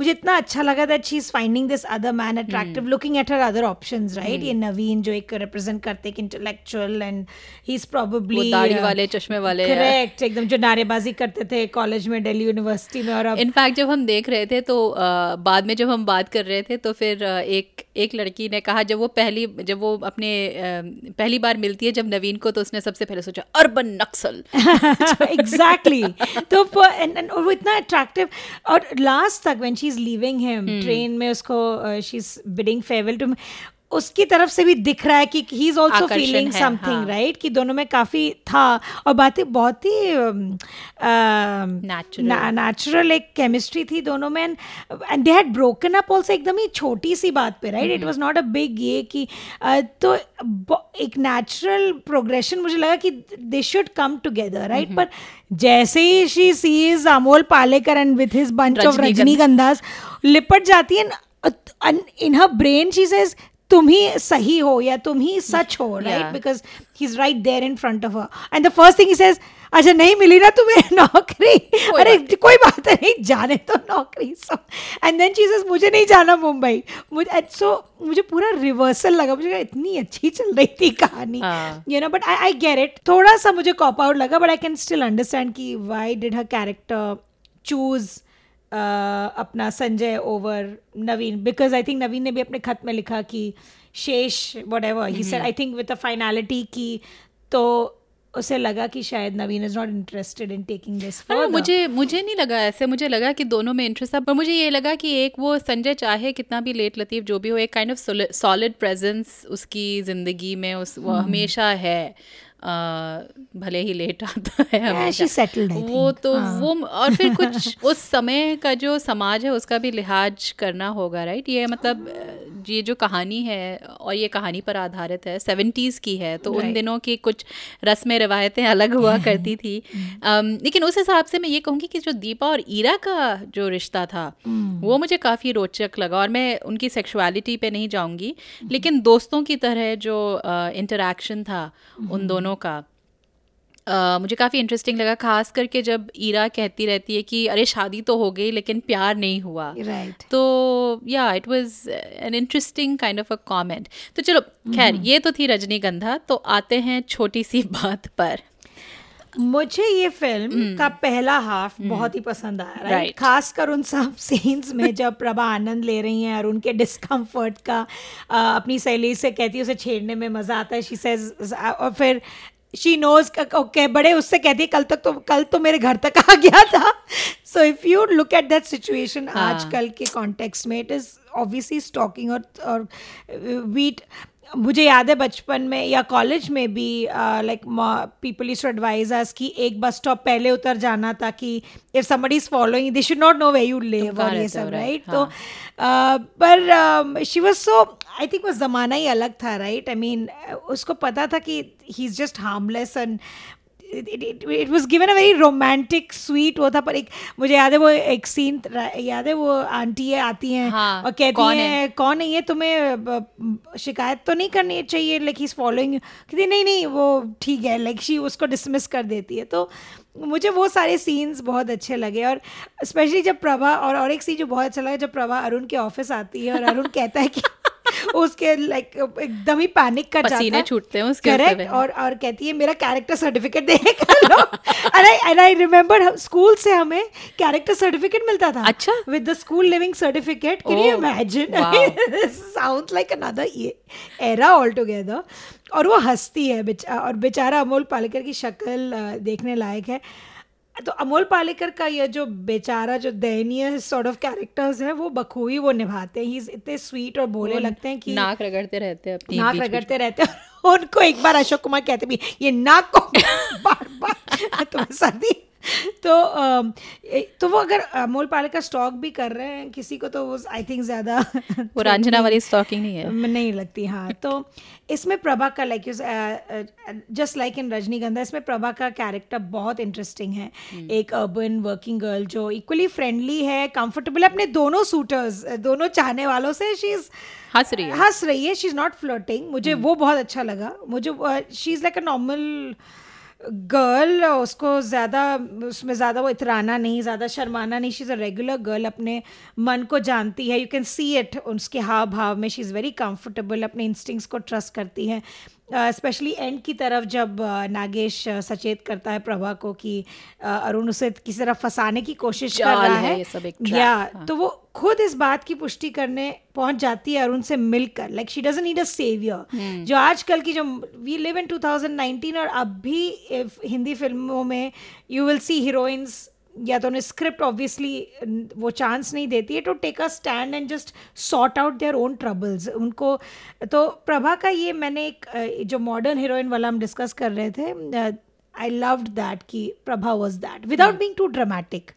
मुझे इतना अच्छा लगा that she is finding this other man attractive looking at her other options right ये नवीन जो एक रिप्रेजेंट करते हैं इंटेलेक्चुअल एंड ही इज़ वो प्रोबेबली दाढ़ी वाले चश्मे वाले करेक्ट एकदम जो नारेबाजी करते थे कॉलेज में दिल्ली यूनिवर्सिटी में और इनफैक्ट जब हम देख रहे थे तो अ, बाद में जब हम बात कर रहे थे तो फिर अ, एक एक लड़की ने कहा जब वो पहली जब वो अपने पहली बार मिलती है जब नवीन को तो उसने सबसे पहले सोचा अर्बन नक्सल एग्जैक्टली तो वो इतना अट्रैक्टिव और लास्ट तक when she is leaving him train में उसको she is bidding farewell to उसकी तरफ़ से भी दिख रहा है कि he is also feeling something. Right कि दोनों में काफ़ी था। और बातें बहुत ही नेचुरल एक केमिस्ट्री थी दोनों में। And they had broken up also एकदम ही छोटी सी बात पे right it was not a big ये कि uh, तो एक नेचुरल प्रोग्रेशन मुझे लगा कि they should come together right पर जैसे ही she sees Amol Palekar and with his bunch of rajnigandhas लिपट जाती है in her brain she says तुम ही सही हो या तुम ही सच हो right because he is right there in front of her and the first thing he says अच्छा नहीं मिली ना तुम्हें <laughs> नौकरी? अरे कोई बात नहीं जाने तो नौकरी so and then she says मुझे नहीं जाना मुंबई. मुझे सो मुझे पूरा रिवर्सल लगा। मुझे इतनी अच्छी चल रही थी कहानी। You know but I I get it थोड़ा सा मुझे कॉप आउट लगा but I can still understand कि why did her character choose अपना Sanjay over Naveen because I think Naveen ने भी अपने खत में लिखा कि शेष whatever he said I think with a finality की तो उसे लगा कि शायद Naveen is not interested in taking this मुझे मुझे नहीं लगा ऐसे मुझे लगा कि दोनों में इंटरेस्ट था पर मुझे ये लगा कि एक वो संजय चाहे कितना भी लेट लतीफ जो भी हो एक काइंड ऑफ़ सॉलिड प्रेजेंस उसकी ज़िंदगी में उस वो हमेशा है। भले ही लेट आता है हमेशा। I वो think. तो हाँ. वो और फिर कुछ <laughs> उस समय का जो समाज है उसका भी लिहाज करना होगा राइट ये मतलब ये जो कहानी है और ये कहानी पर आधारित है सेवेंटीज़ की है तो right. उन दिनों की कुछ रस्में रिवायतें अलग हुआ करती थी। अम, लेकिन उस हिसाब से मैं ये कहूँगी कि जो दीपा और ईरा का जो रिश्ता था वो मुझे काफ़ी रोचक लगा और मैं उनकी सेक्सुअलिटी पे नहीं जाऊँगी। लेकिन दोस्तों की तरह जो इंटरेक्शन था उन दोनों का Uh, मुझे काफ़ी इंटरेस्टिंग लगा खास करके जब ईरा कहती रहती है कि अरे शादी तो हो गई लेकिन प्यार नहीं हुआ right. तो या it was an interesting kind of a comment तो चलो mm-hmm. खैर ये तो थी रजनीगंधा तो आते हैं छोटी सी बात पर मुझे ये फ़िल्म का पहला हाफ़ बहुत ही पसंद आया राइट Right. खासकर उन सब <laughs> सीन्स में जब प्रभा आनंद ले रही हैं और उनके डिस्कम्फर्ट का अ, अपनी सहेली से कहती है उसे छेड़ने में मज़ा आता है शी सेज और फिर शी नोज़ ओके बड़े उससे कहती है कल तक तो कल तो मेरे घर तक आ गया था so if you look at that situation. आजकल के कॉन्टेक्स्ट में इट इज़ ऑब्वियसली स्टॉकिंग और और वीट मुझे याद है बचपन में या कॉलेज में भी like people is advise us कि एक बस स्टॉप पहले उतर जाना था कि if somebody is following they should not no way you live और ये सब राइट हाँ. तो पर she was so I think वो ज़माना ही अलग था राइट आई मीन उसको पता था कि he is just harmless and it was given a very romantic sweet वो था पर एक मुझे याद है वो एक सीन याद है वो आंटी है आती हैं हाँ, और कहती कौन हैं? है? कौन है ये? तुम्हें शिकायत तो नहीं करनी चाहिए? लाइक ही इज़ फॉलोइंग कहती नहीं नहीं वो ठीक है. लाइक शी उसको डिसमिस कर देती है। तो मुझे वो सारे सीन्स बहुत अच्छे लगे और स्पेशली जब प्रभा और और एक सीन जो बहुत अच्छा लगा जब प्रभा अरुण के ऑफ़िस आती है और अरुण <laughs> कहता है कि उसके लाइक एकदम ही पैनिक कर जाता। है छूटते हैं उसके करेक्ट और और कहती है मेरा कैरेक्टर सर्टिफिकेट देगा लो। And I and I remember school से हमें कैरेक्टर सर्टिफिकेट मिलता था। अच्छा? With the school leaving certificate can you imagine. Sounds like another era all together और वो हंसती है बेचा और बेचारा अमोल पालेकर की शक्ल देखने लायक है। तो अमोल पालेकर का यह जो बेचारा जो दयनीय सॉर्ट ऑफ़ कैरेक्टर्स है वो बखूबी वो निभाते हैं। इतने स्वीट और बोले लगते हैं कि नाक रगड़ते रहते हैं नाक रगड़ते रहते हैं। <laughs> उनको एक बार अशोक कुमार कहते भी ये नाक को <laughs> बार बार <laughs> तुम्हें सर्दी <laughs> तो तो वो अगर अमोल पाले का स्टॉक भी कर रहे हैं किसी को तो वो आई थिंक ज़्यादा वो रंजना वाली स्टॉकिंग नहीं है। <laughs> नहीं लगती हाँ तो इसमें प्रभा का लाइक जस्ट लाइक इन रजनीगंधा इसमें प्रभा का कैरेक्टर बहुत इंटरेस्टिंग है। एक अर्बन वर्किंग गर्ल जो इक्वली फ्रेंडली है कंफर्टेबल है अपने दोनों सूटर्स दोनों चाहने वालों से शी इज़ हंस रही है। हंस रही है शी इज़ नॉट फ्लोटिंग मुझे वो बहुत अच्छा लगा। मुझे she is like a normal girl उसको ज़्यादा, उसमें ज़्यादा वो इतराना नहीं, ज़्यादा शर्माना नहीं she is a regular girl अपने मन को जानती है यू कैन सी इट उसके हाव भाव में शी इज़ वेरी कंफर्टेबल अपने इंस्टिंग्स को ट्रस्ट करती है। स्पेशली uh, एंड की तरफ़ जब uh, नागेश uh, सचेत करता है प्रभा को कि uh, अरुण उसे किसी तरह फंसाने की कोशिश कर रहा है, है। ये सब एक या हाँ। तो वो खुद इस बात की पुष्टि करने पहुँच जाती है अरुण से मिलकर। Like she doesn't need a saviour जो आजकल की जो वी लिव इन 2019 और अब भी हिंदी फ़िल्मों में यू विल सी हीरोइंस या तो उन्हें स्क्रिप्ट ऑब्वियसली वो चांस नहीं देती है to take a stand and just sort out their own troubles उनको तो प्रभा का ये मैंने एक जो मॉडर्न हीरोइन वाला हम डिस्कस कर रहे थे आई लव दैट कि Prabha was that without being too dramatic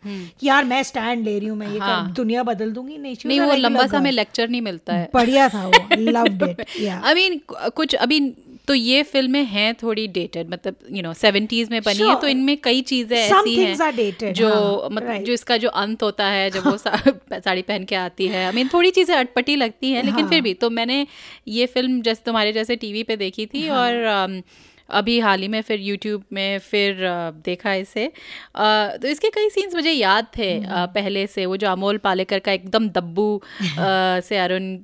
यार मैं स्टैंड ले रही हूँ मैं ये हाँ। दुनिया बदल दूँगी नहीं नहीं वो लंबा सा हमें लेक्चर नहीं मिलता है. बढ़िया था वो लव्ड इट आई मीन कुछ अभी तो ये फ़िल्में हैं थोड़ी डेटेड मतलब यू नो सेवेंटीज में बनी sure. है तो इनमें कई चीज़ें ऐसी हैं dated, जो हाँ, मतलब right. जो इसका जो अंत होता है जब वो सा, <laughs> साड़ी पहन के आती है आई मीन थोड़ी चीज़ें अटपटी लगती हैं लेकिन हाँ। फिर भी तो मैंने ये फ़िल्म जैसे तुम्हारे जैसे टीवी पे देखी थी हाँ। और अभी हाल ही में फिर यूट्यूब में फिर देखा इसे तो इसके कई सीन्स मुझे याद थे हम्म। पहले से वो जो अमोल पालेकर का एकदम दब्बू से अरुण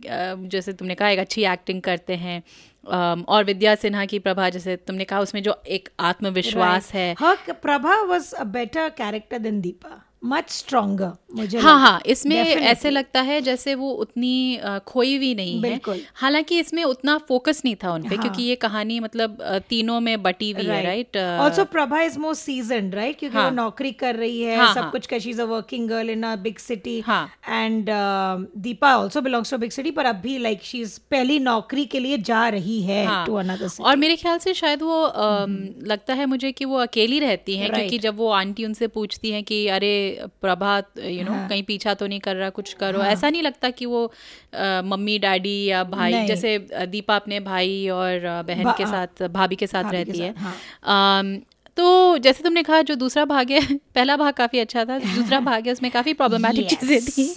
जैसे तुमने कहा एक अच्छी एक्टिंग करते हैं और विद्या सिन्हा की प्रभा जैसे तुमने कहा उसमें जो एक आत्मविश्वास right. है her Prabha was a better character than Deepa much stronger मुझे हाँ हाँ इसमें Definitely. ऐसे लगता है जैसे वो उतनी खोई हुई नहीं। है हालाँकि इसमें उतना फोकस नहीं था उन पे हाँ। क्योंकि ये कहानी मतलब तीनों में बटी हुई है right also Prabha is more season right क्योंकि हाँ। वो नौकरी कर रही है हाँ, सब हाँ। कुछ कर is a working girl in a big city हाँ। And Deepa also belongs to big city पर अभी लाइक शी इज़ पहली नौकरी के लिए जा रही है हाँ। टू अनदर सिटी और मेरे ख्याल से शायद वो लगता है मुझे कि वो अकेली रहती है क्योंकि जब वो आंटी उनसे पूछती है कि अरे प्रभा यू नो हाँ। कहीं पीछा तो नहीं कर रहा कुछ करो हाँ. ऐसा नहीं लगता कि वो अ, मम्मी डैडी या भाई जैसे दीपा अपने भाई और बहन के साथ भाभी के साथ भाभी के रहती है हाँ। तो जैसे तुमने कहा जो दूसरा भाग है <laughs> पहला भाग काफ़ी अच्छा था दूसरा भाग है उसमें काफ़ी प्रॉब्लमेटिक Yes. चीज़ें थी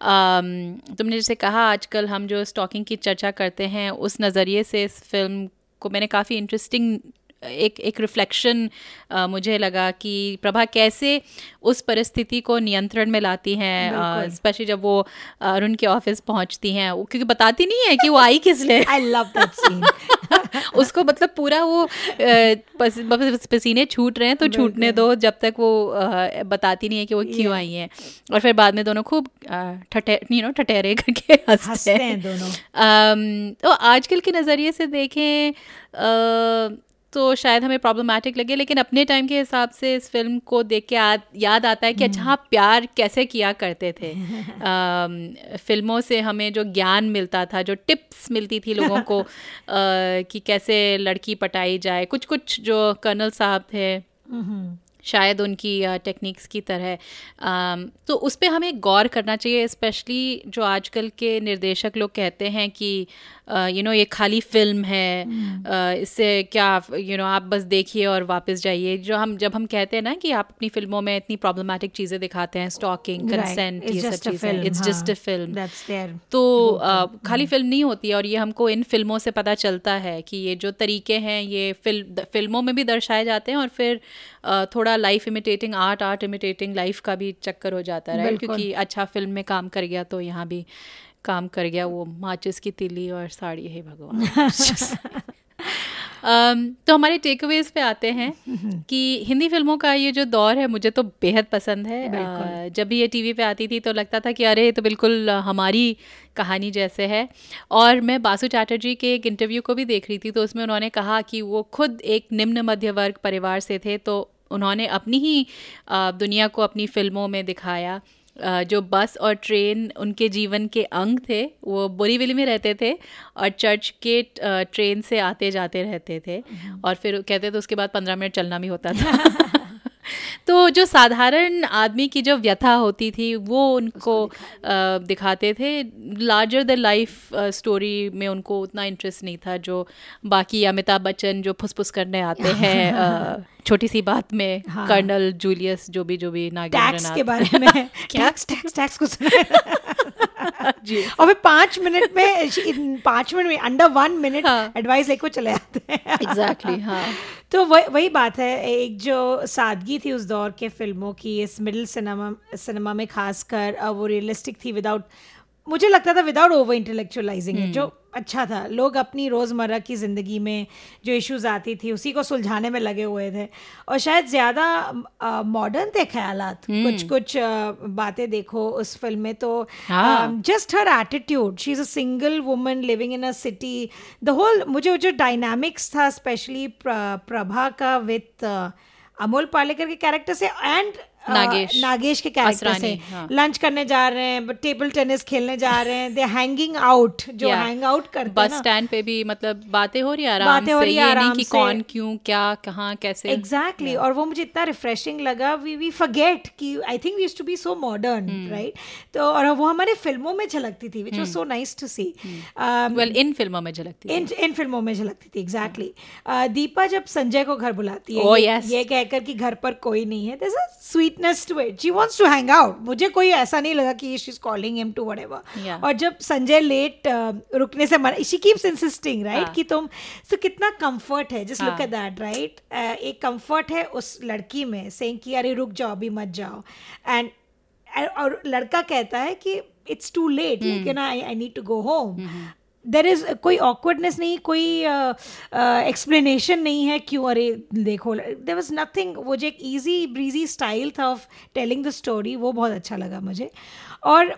अम, तुमने जैसे कहा आजकल हम जो स्टॉकिंग की चर्चा करते हैं उस नज़रिए से इस फ़िल्म को मैंने काफ़ी इंटरेस्टिंग एक एक रिफ्लेक्शन मुझे लगा कि प्रभा कैसे उस परिस्थिति को नियंत्रण में लाती हैं स्पेशली जब वो अरुण के ऑफ़िस पहुँचती हैं। क्योंकि बताती नहीं है कि वो आई किस लिए। आई लव दैट सीन उसको मतलब पूरा वो पस, पसीने छूट रहे हैं तो छूटने दो जब तक वो बताती नहीं है कि वो क्यों आई हैं। और फिर बाद में दोनों खूब ठटे यू नो ठटेरे करके हँसते हैं। दोनों। तो आजकल के नज़रिए से देखें तो शायद हमें प्रॉब्लमेटिक लगे लेकिन अपने टाइम के हिसाब से इस फ़िल्म को देख के याद याद आता है कि अच्छा हाँ प्यार कैसे किया करते थे। <laughs> आ, फ़िल्मों से हमें जो ज्ञान मिलता था जो टिप्स मिलती थी लोगों को <laughs> आ, कि कैसे लड़की पटाई जाए कुछ कुछ जो कर्नल साहब थे। शायद उनकी टेक्निक्स की तरह। तो उस पर हमें गौर करना चाहिए स्पेशली जो आजकल के निर्देशक लोग कहते हैं कि यू नो ये खाली फ़िल्म है इससे क्या यू नो आप बस देखिए और वापस जाइए। जो हम जब हम कहते हैं ना कि आप अपनी फ़िल्मों में इतनी प्रॉब्लमेटिक चीज़ें दिखाते हैं स्टॉकिंग कंसेंट ये सब चीज़ें इट्स जस्ट अ फ़िल्म तो खाली फ़िल्म नहीं होती है और ये हमको इन फ़िल्मों से पता चलता है कि ये जो तरीके हैं ये फ़िल्म फ़िल्मों में भी दर्शाए जाते हैं और फिर थोड़ा life imitating art art imitating life का भी चक्कर हो जाता है क्योंकि अच्छा फ़िल्म में काम कर गया तो यहाँ भी काम कर गया वो माचिस की तिली और साड़ी है भगवान। <laughs> <laughs> तो हमारे टेक अवेज पे आते हैं कि हिंदी फ़िल्मों का ये जो दौर है मुझे तो बेहद पसंद है। uh, जब भी ये टीवी पे आती थी तो लगता था कि अरे ये तो बिल्कुल हमारी कहानी जैसे है। और मैं बासु चैटर्जी के एक इंटरव्यू को भी देख रही थी तो उसमें उन्होंने कहा कि वो खुद एक निम्न मध्य वर्ग परिवार से थे तो उन्होंने अपनी ही दुनिया को अपनी फ़िल्मों में दिखाया। जो बस और ट्रेन उनके जीवन के अंग थे वो बोरीवली में रहते थे और चर्च के ट्रेन से आते जाते रहते थे। और फिर कहते थे उसके बाद पंद्रह मिनट चलना भी होता था। <laughs> <laughs> तो जो साधारण आदमी की जो व्यथा होती थी वो उनको अ, दिखाते थे। लार्जर द लाइफ स्टोरी में उनको उतना इंटरेस्ट नहीं था जो बाकी अमिताभ बच्चन जो फुसफुस करने आते हैं। छोटी सी बात में हाँ। कर्नल जूलियस जो भी जो भी नागेंद्र टैक्स के बारे में। टैक्स टैक्स टैक्स को <laughs> जी। और फिर पाँच मिनट में पाँच मिनट में अंडर वन मिनट। एडवाइस लेकर चले जाते हैं। एग्जैक्टली हाँ। <laughs> तो वही वही बात है एक जो सादगी थी उस दौर के फ़िल्मों की इस मिडिल सिनेमा सिनेमा में खासकर वो रियलिस्टिक थी विदाउट मुझे लगता था विदाउट ओवर इंटेलेक्चुअलाइजिंग जो अच्छा था। लोग अपनी रोज़मर्रा की ज़िंदगी में जो इश्यूज़ आती थी उसी को सुलझाने में लगे हुए थे। और शायद ज़्यादा मॉडर्न थे ख्यालात। कुछ कुछ बातें देखो उस फ़िल्म में तो। Just her attitude she is a single woman living in a city the whole मुझे जो डायनामिक्स था स्पेशली प्रभा का विथ अमोल पालेकर के कैरेक्टर से एंड नागेश। नागेश के कैरेक्टर से। हाँ। लंच करने जा रहे हैं टेबल टेनिस खेलने जा रहे हैं दे हैंगिंग आउट जो Yeah. हैंग आउट करते बस स्टैंड पे भी मतलब बातें हो रही है आराम बातें हो रही है आराम कि कौन क्यों क्या कहाँ कैसे। एग्जैक्टली और वो मुझे इतना रिफ्रेशिंग लगा वी वी फॉरगेट कि I think we to be so modern Hmm. Right तो और वो हमारे फ़िल्मों में झलकती थी which was so nice to see well इन फ़िल्मों में झलकती इन इन फ़िल्मों में झलकती थी एग्जैक्टली दीपा जब संजय को घर बुलाती है Oh, ये, कहकर कि घर पर कोई नहीं है there's a sweetness to it. She wants to hang out. मुझे कोई ऐसा नहीं लगा कि she is calling him to whatever. Yeah. और जब संजय लेट रुकने से मना शी कीप्स इंसिस्टिंग राइट. कि तुम so कितना कंफर्ट है just look. At that right एक कंफर्ट है उस लड़की में सेइंग कि अरे रुक जाओ अभी मत जाओ. एंड और लड़का कहता है कि इट्स टू लेट लेकिन I I need to go home there is कोई ऑकवर्डनेस नहीं, कोई एक्सप्लेनेशन नहीं है क्यों अरे, देखो देर वॉज़ नथिंग वो जो एक ईजी ब्रीजी स्टाइल था ऑफ़ टेलिंग द स्टोरी वो बहुत अच्छा लगा मुझे। और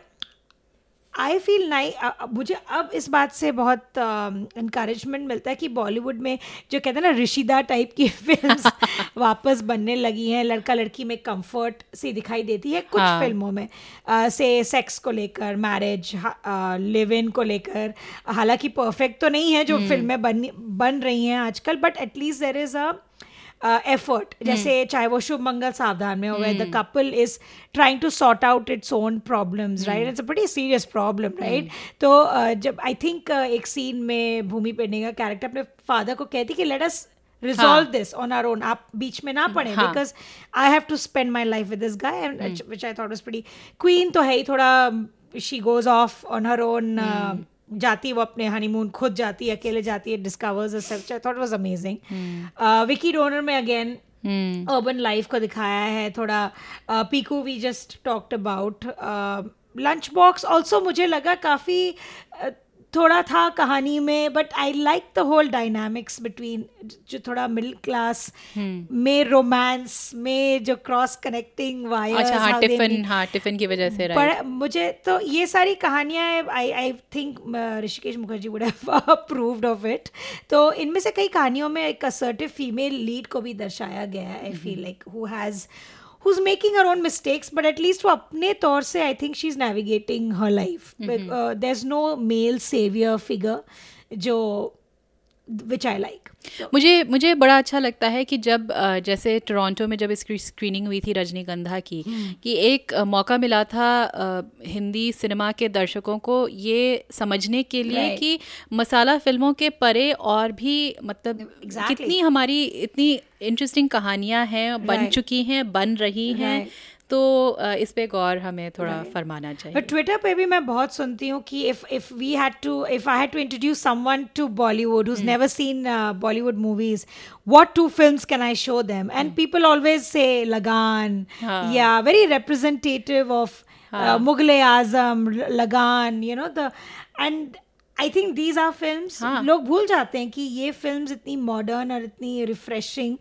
आई फील नाई मुझे अब इस बात से बहुत इंकरेजमेंट मिलता है कि बॉलीवुड में जो कहते हैं ना ऋषिदा टाइप की <laughs> फिल्म्स <laughs> वापस बनने लगी हैं लड़का लड़की में कंफर्ट सी दिखाई देती है कुछ हाँ। फ़िल्मों में uh, से सेक्स को लेकर मैरिज लिव इन को लेकर हालाँकि परफेक्ट तो नहीं है जो फ़िल्में बन बन रही हैं आजकल but at least there is a effort जैसे चाहे वो शुभ मंगल सावधान में हो where the couple is trying to sort out its own problems right it's a pretty serious problem right? तो uh, जब आई थिंक एक सीन में भूमि पेडने का कैरेक्टर अपने फादर को कहती कि let us resolve this on our own आप बीच में ना पड़े। Because I have to spend my life with this guy which I thought was pretty queen तो है ही थोड़ा she goes off on her own जाती है वो अपने हनीमून खुद जाती है अकेले जाती है discovers I thought was amazing Vicky Donor में अगेन अर्बन लाइफ को दिखाया है थोड़ा Piku we just talked about lunch box also मुझे लगा काफ़ी थोड़ा था कहानी में but I like the whole dynamics between जो थोड़ा मिडिल क्लास में रोमांस में जो क्रॉस कनेक्टिंग वायर अच्छा हाँ टिफ़िन हाँ टिफ़िन की वजह से पर मुझे तो ये सारी कहानियाँ I I think Hrishikesh Mukherjee would have approved of it तो इनमें से कई कहानियों में एक असर्टिव फीमेल लीड को भी दर्शाया गया है I feel like who has who's making her own mistakes, but at least for apne taur se, I think she's navigating her life. Mm-hmm. But, uh, there's no male savior figure. joe which I like मुझे मुझे बड़ा अच्छा लगता है कि जब जैसे Toronto में जब इसकी स्क्रीनिंग हुई थी रजनीगंधा की कि एक मौका मिला था हिंदी सिनेमा के दर्शकों को ये समझने के लिए Right. कि मसाला फ़िल्मों के परे और भी मतलब Exactly. कितनी हमारी इतनी इंटरेस्टिंग कहानियाँ हैं बन Right. चुकी हैं बन रही हैं Right. तो इस पे गौर हमें थोड़ा right. फरमाना चाहिए। पर ट्विटर पे भी मैं बहुत सुनती हूँ कि if if we had to if I had to introduce someone to Bollywood who's never seen Bollywood movies what two films can I show them and people always say Lagaan हाँ. Yeah very representative of Mughal Azam Lagaan you know the and I think these are films हाँ. लोग भूल जाते हैं कि ये film इतनी modern और इतनी refreshing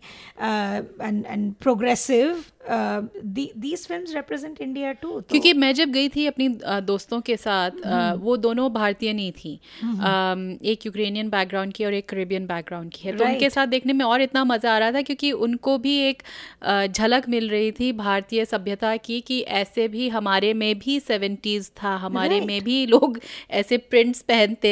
and progressive these films represent India too क्योंकि मैं जब गई थी अपनी दोस्तों के साथ अ, वो दोनों भारतीय नहीं थी अम, एक यूक्रेनियन बैकग्राउंड की और एक करेबियन बैकग्राउंड की है right. तो उनके साथ देखने में और इतना मज़ा आ रहा था क्योंकि उनको भी एक झलक मिल रही थी भारतीय सभ्यता की कि ऐसे भी हमारे में भी सेवेंटीज था हमारे Right. में भी लोग ऐसे प्रिंट्स पहनते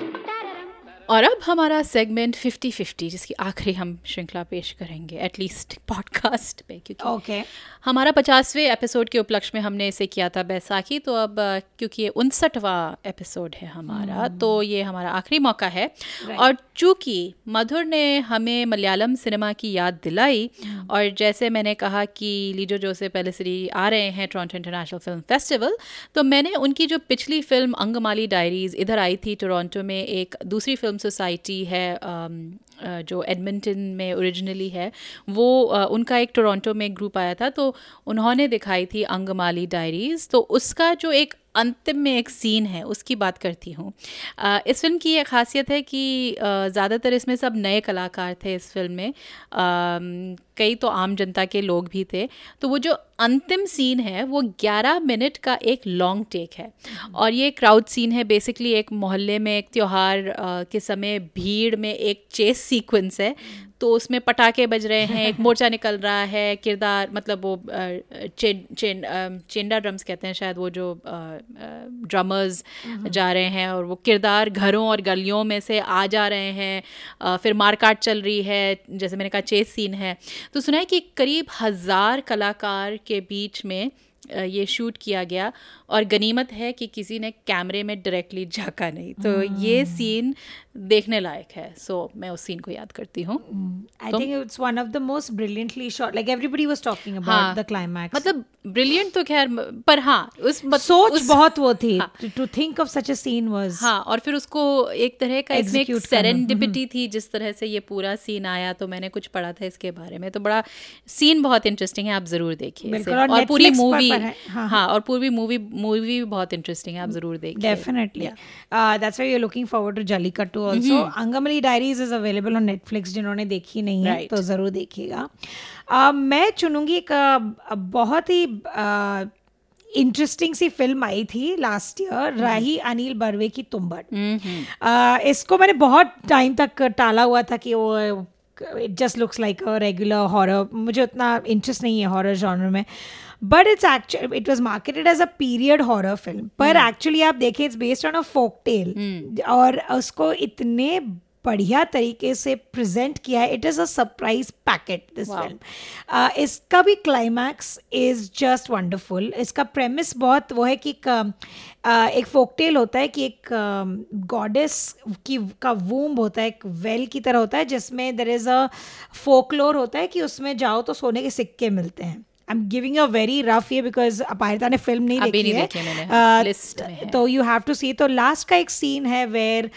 और अब हमारा सेगमेंट 50 50 जिसकी आखिरी हम श्रृंखला पेश करेंगे एटलीस्ट पॉडकास्ट पे क्योंकि Okay. हमारा पचासवें एपिसोड के उपलक्ष्य में हमने इसे किया था बैसाखी तो अब क्योंकि ये उनसठवा एपिसोड है हमारा hmm. तो ये हमारा आखिरी मौका है right. और चूँकि मधुर ने हमें मलयालम सिनेमा की याद दिलाई और जैसे मैंने कहा कि लीजो जोसे पेलिसरी आ रहे हैं टोरंटो इंटरनेशनल फ़िल्म फेस्टिवल तो मैंने उनकी जो पिछली फ़िल्म अंगमाली डायरीज इधर आई थी टोरंटो में एक दूसरी फ़िल्म सोसाइटी है जो एडमिंटन में ओरिजिनली है वो उनका एक टोरंटो में ग्रुप आया था तो उन्होंने दिखाई थी अंगमाली डायरीज तो उसका जो एक अंतिम में एक सीन है उसकी बात करती हूँ। इस फ़िल्म की ये खासियत है कि ज़्यादातर इसमें सब नए कलाकार थे इस फ़िल्म में। कई तो आम जनता के लोग भी थे। तो वो जो अंतिम सीन है वो 11 मिनट का एक लॉन्ग टेक है। और ये क्राउड सीन है बेसिकली एक मोहल्ले में एक त्यौहार के समय भीड़ में एक चेस सीक्वेंस है। तो उसमें पटाखे बज रहे हैं एक मोर्चा निकल रहा है किरदार मतलब वो चेन चेंडा ड्रम्स कहते हैं शायद वो जो ड्रमर्स जा रहे हैं और वो किरदार घरों और गलियों में से आ जा रहे हैं फिर मारकाट चल रही है जैसे मैंने कहा चेस सीन है। तो सुना है कि करीब हज़ार कलाकार के बीच में ये शूट किया गया और गनीमत है कि किसी ने कैमरे में डायरेक्टली झांका नहीं। तो ये सीन देखने लायक है सो so, मैं उस सीन को याद करती हूँ think it's one of the most brilliantly shot. Like everybody was talking about हाँ, the climax. मतलब ब्रिलियंट तो खैर पर हाँ उस मत- सोच उस- बहुत वो थी. हाँ। To think of such a scene was. हाँ और फिर उसको एक तरह का इसमें एक सेरेंडिपिटी थी जिस तरह से ये पूरा सीन आया तो मैंने कुछ पढ़ा था इसके बारे में तो बड़ा सीन बहुत इंटरेस्टिंग है आप ज़रूर देखिए और पूरी मूवी हाँ, हाँ और पूरी मूवी मूवी भी बहुत इंटरेस्टिंग है आप ज़रूर देखिए Definitely. Uh, that's why you're looking forward to Jallikattu also. Angamali Diaries is available on Netflix जिन्होंने देखी नहीं है Right. तो ज़रूर देखिएगा। uh, मैं चुनूँगी एक uh, बहुत ही इंटरेस्टिंग सी फ़िल्म आई थी लास्ट ईयर राही अनिल बर्वे की तुम्बड़ uh, इसको मैंने बहुत टाइम तक टाला हुआ था कि वो it just looks like a regular horror मुझे उतना इंटरेस्ट नहीं है हॉरर जॉनर में। But it's actually it was marketed as a period horror film पर एक्चुअली आप देखें it's based on a folk tale और उसको इतने बढ़िया तरीके से प्रेजेंट किया है. It is a surprise packet this film इसका भी क्लाइमैक्स इज़ जस्ट वंडरफुल इसका प्रेमिस बहुत वो है कि एक, uh, एक फोकटेल होता है कि एक गॉडेस की का वूम्ब होता है एक वेल की तरह होता है जिसमें देर इज़ अ फोकलोर होता है कि उसमें जाओ तो सोने के सिक्के मिलते हैं. I am giving a very rough ये बिकॉज़ अपारिता ने फ़िल्म नहीं देखी नहीं है देखी मैंने, Uh, लिस्ट में है। तो यू हैव टू सी तो लास्ट का एक सीन है वेयर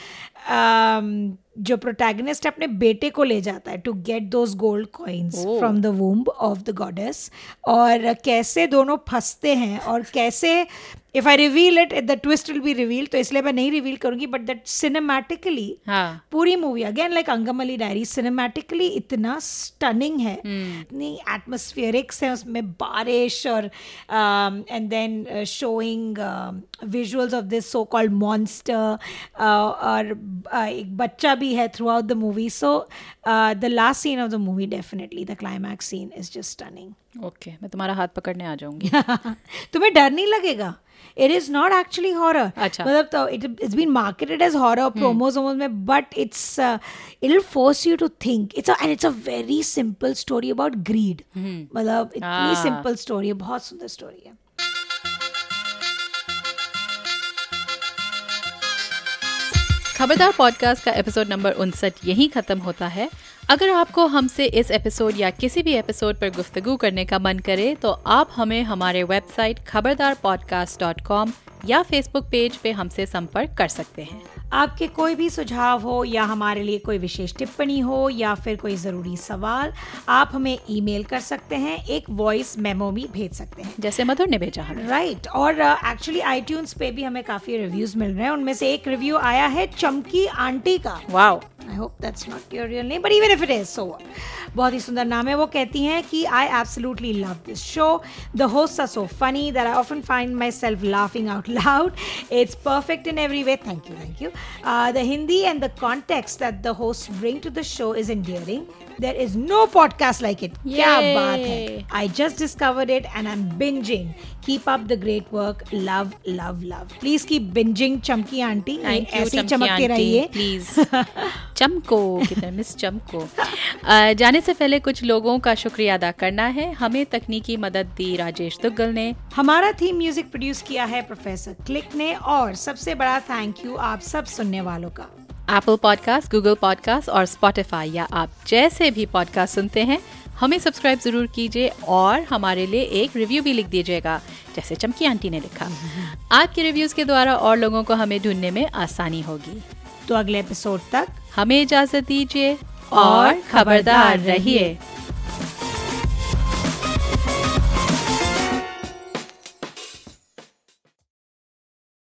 जो प्रोटैगनिस्ट अपने बेटे को ले जाता है to get those gold coins. From the womb of the goddess और कैसे दोनों फंसते हैं और कैसे if I reveal it the twist will be reveal तो इसलिए मैं नहीं रिवील करूँगी बट दैट सिनेमैटिकली पूरी movie again like Angamaly diary cinematically इतना स्टनिंग है। इतनी एटमोस्फियरिक्स है उसमें बारिश और and then showing visuals of this so called monster और uh, एक बच्चा भी है throughout the movie so the last scene of the movie definitely the climax scene is just stunning okay मैं तुम्हारा हाथ पकड़ने आ जाऊँगी। <laughs> तुम्हें डर नहीं लगेगा? It is not actually horror. मतलब तो it it's been marketed as horror promos में but it's it will force you to think it's and it's a very simple story about greed मतलब इतनी। सिंपल स्टोरी है बहुत सुंदर story है। खबरदार पॉडकास्ट का एपिसोड नंबर उनसठ यहीं खत्म होता है। अगर आपको हमसे इस एपिसोड या किसी भी एपिसोड पर गुफ्तगु करने का मन करे तो आप हमें हमारे website Khabardar podcast dot com या फेसबुक पेज पे हमसे संपर्क कर सकते हैं। आपके कोई भी सुझाव हो या हमारे लिए कोई विशेष टिप्पणी हो या फिर कोई ज़रूरी सवाल आप हमें ईमेल कर सकते हैं एक वॉइस मेमो भी भेज सकते हैं। जैसे मधुर ने भेजा हमें राइट और एक्चुअली आईट्यून्स पे भी हमें काफ़ी रिव्यूज़ मिल रहे हैं। उनमें से एक रिव्यू आया है चमकी आंटी का। Wow I hope that's not your real name but even if it is so बहुत ही सुंदर नाम है। वो कहती हैं कि I absolutely love this show the host are so funny that I often find myself laughing out loud. It's perfect in every way. Thank you, thank you. Uh, the Hindi and the context that the hosts bring to the show is endearing. There is no podcast like it. Yay. Kya. I just discovered it and I'm binging. Keep up the great work. Love, love, love. Please keep binging, Chamki aunty ऐसे चमकते रहिए। Please चमको miss चमको? जाने से पहले कुछ लोगों का शुक्रिया अदा करना है। हमें तकनीकी मदद दी राजेश दुग्गल ने। हमारा थीम म्यूज़िक प्रोड्यूस किया है प्रोफेसर क्लिक ने और सबसे बड़ा थैंक यू आप सब सुनने वालों का। एप्पल पॉडकास्ट गूगल पॉडकास्ट और स्पॉटिफाई या आप जैसे भी पॉडकास्ट सुनते हैं हमें सब्सक्राइब ज़रूर कीजिए और हमारे लिए एक रिव्यू भी लिख दीजिएगा जैसे चमकी आंटी ने लिखा। <laughs> आपके रिव्यूज़ के द्वारा और लोगों को हमें ढूँढने में आसानी होगी। तो अगले एपिसोड तक हमें इजाज़त दीजिए और खबरदार रहिए।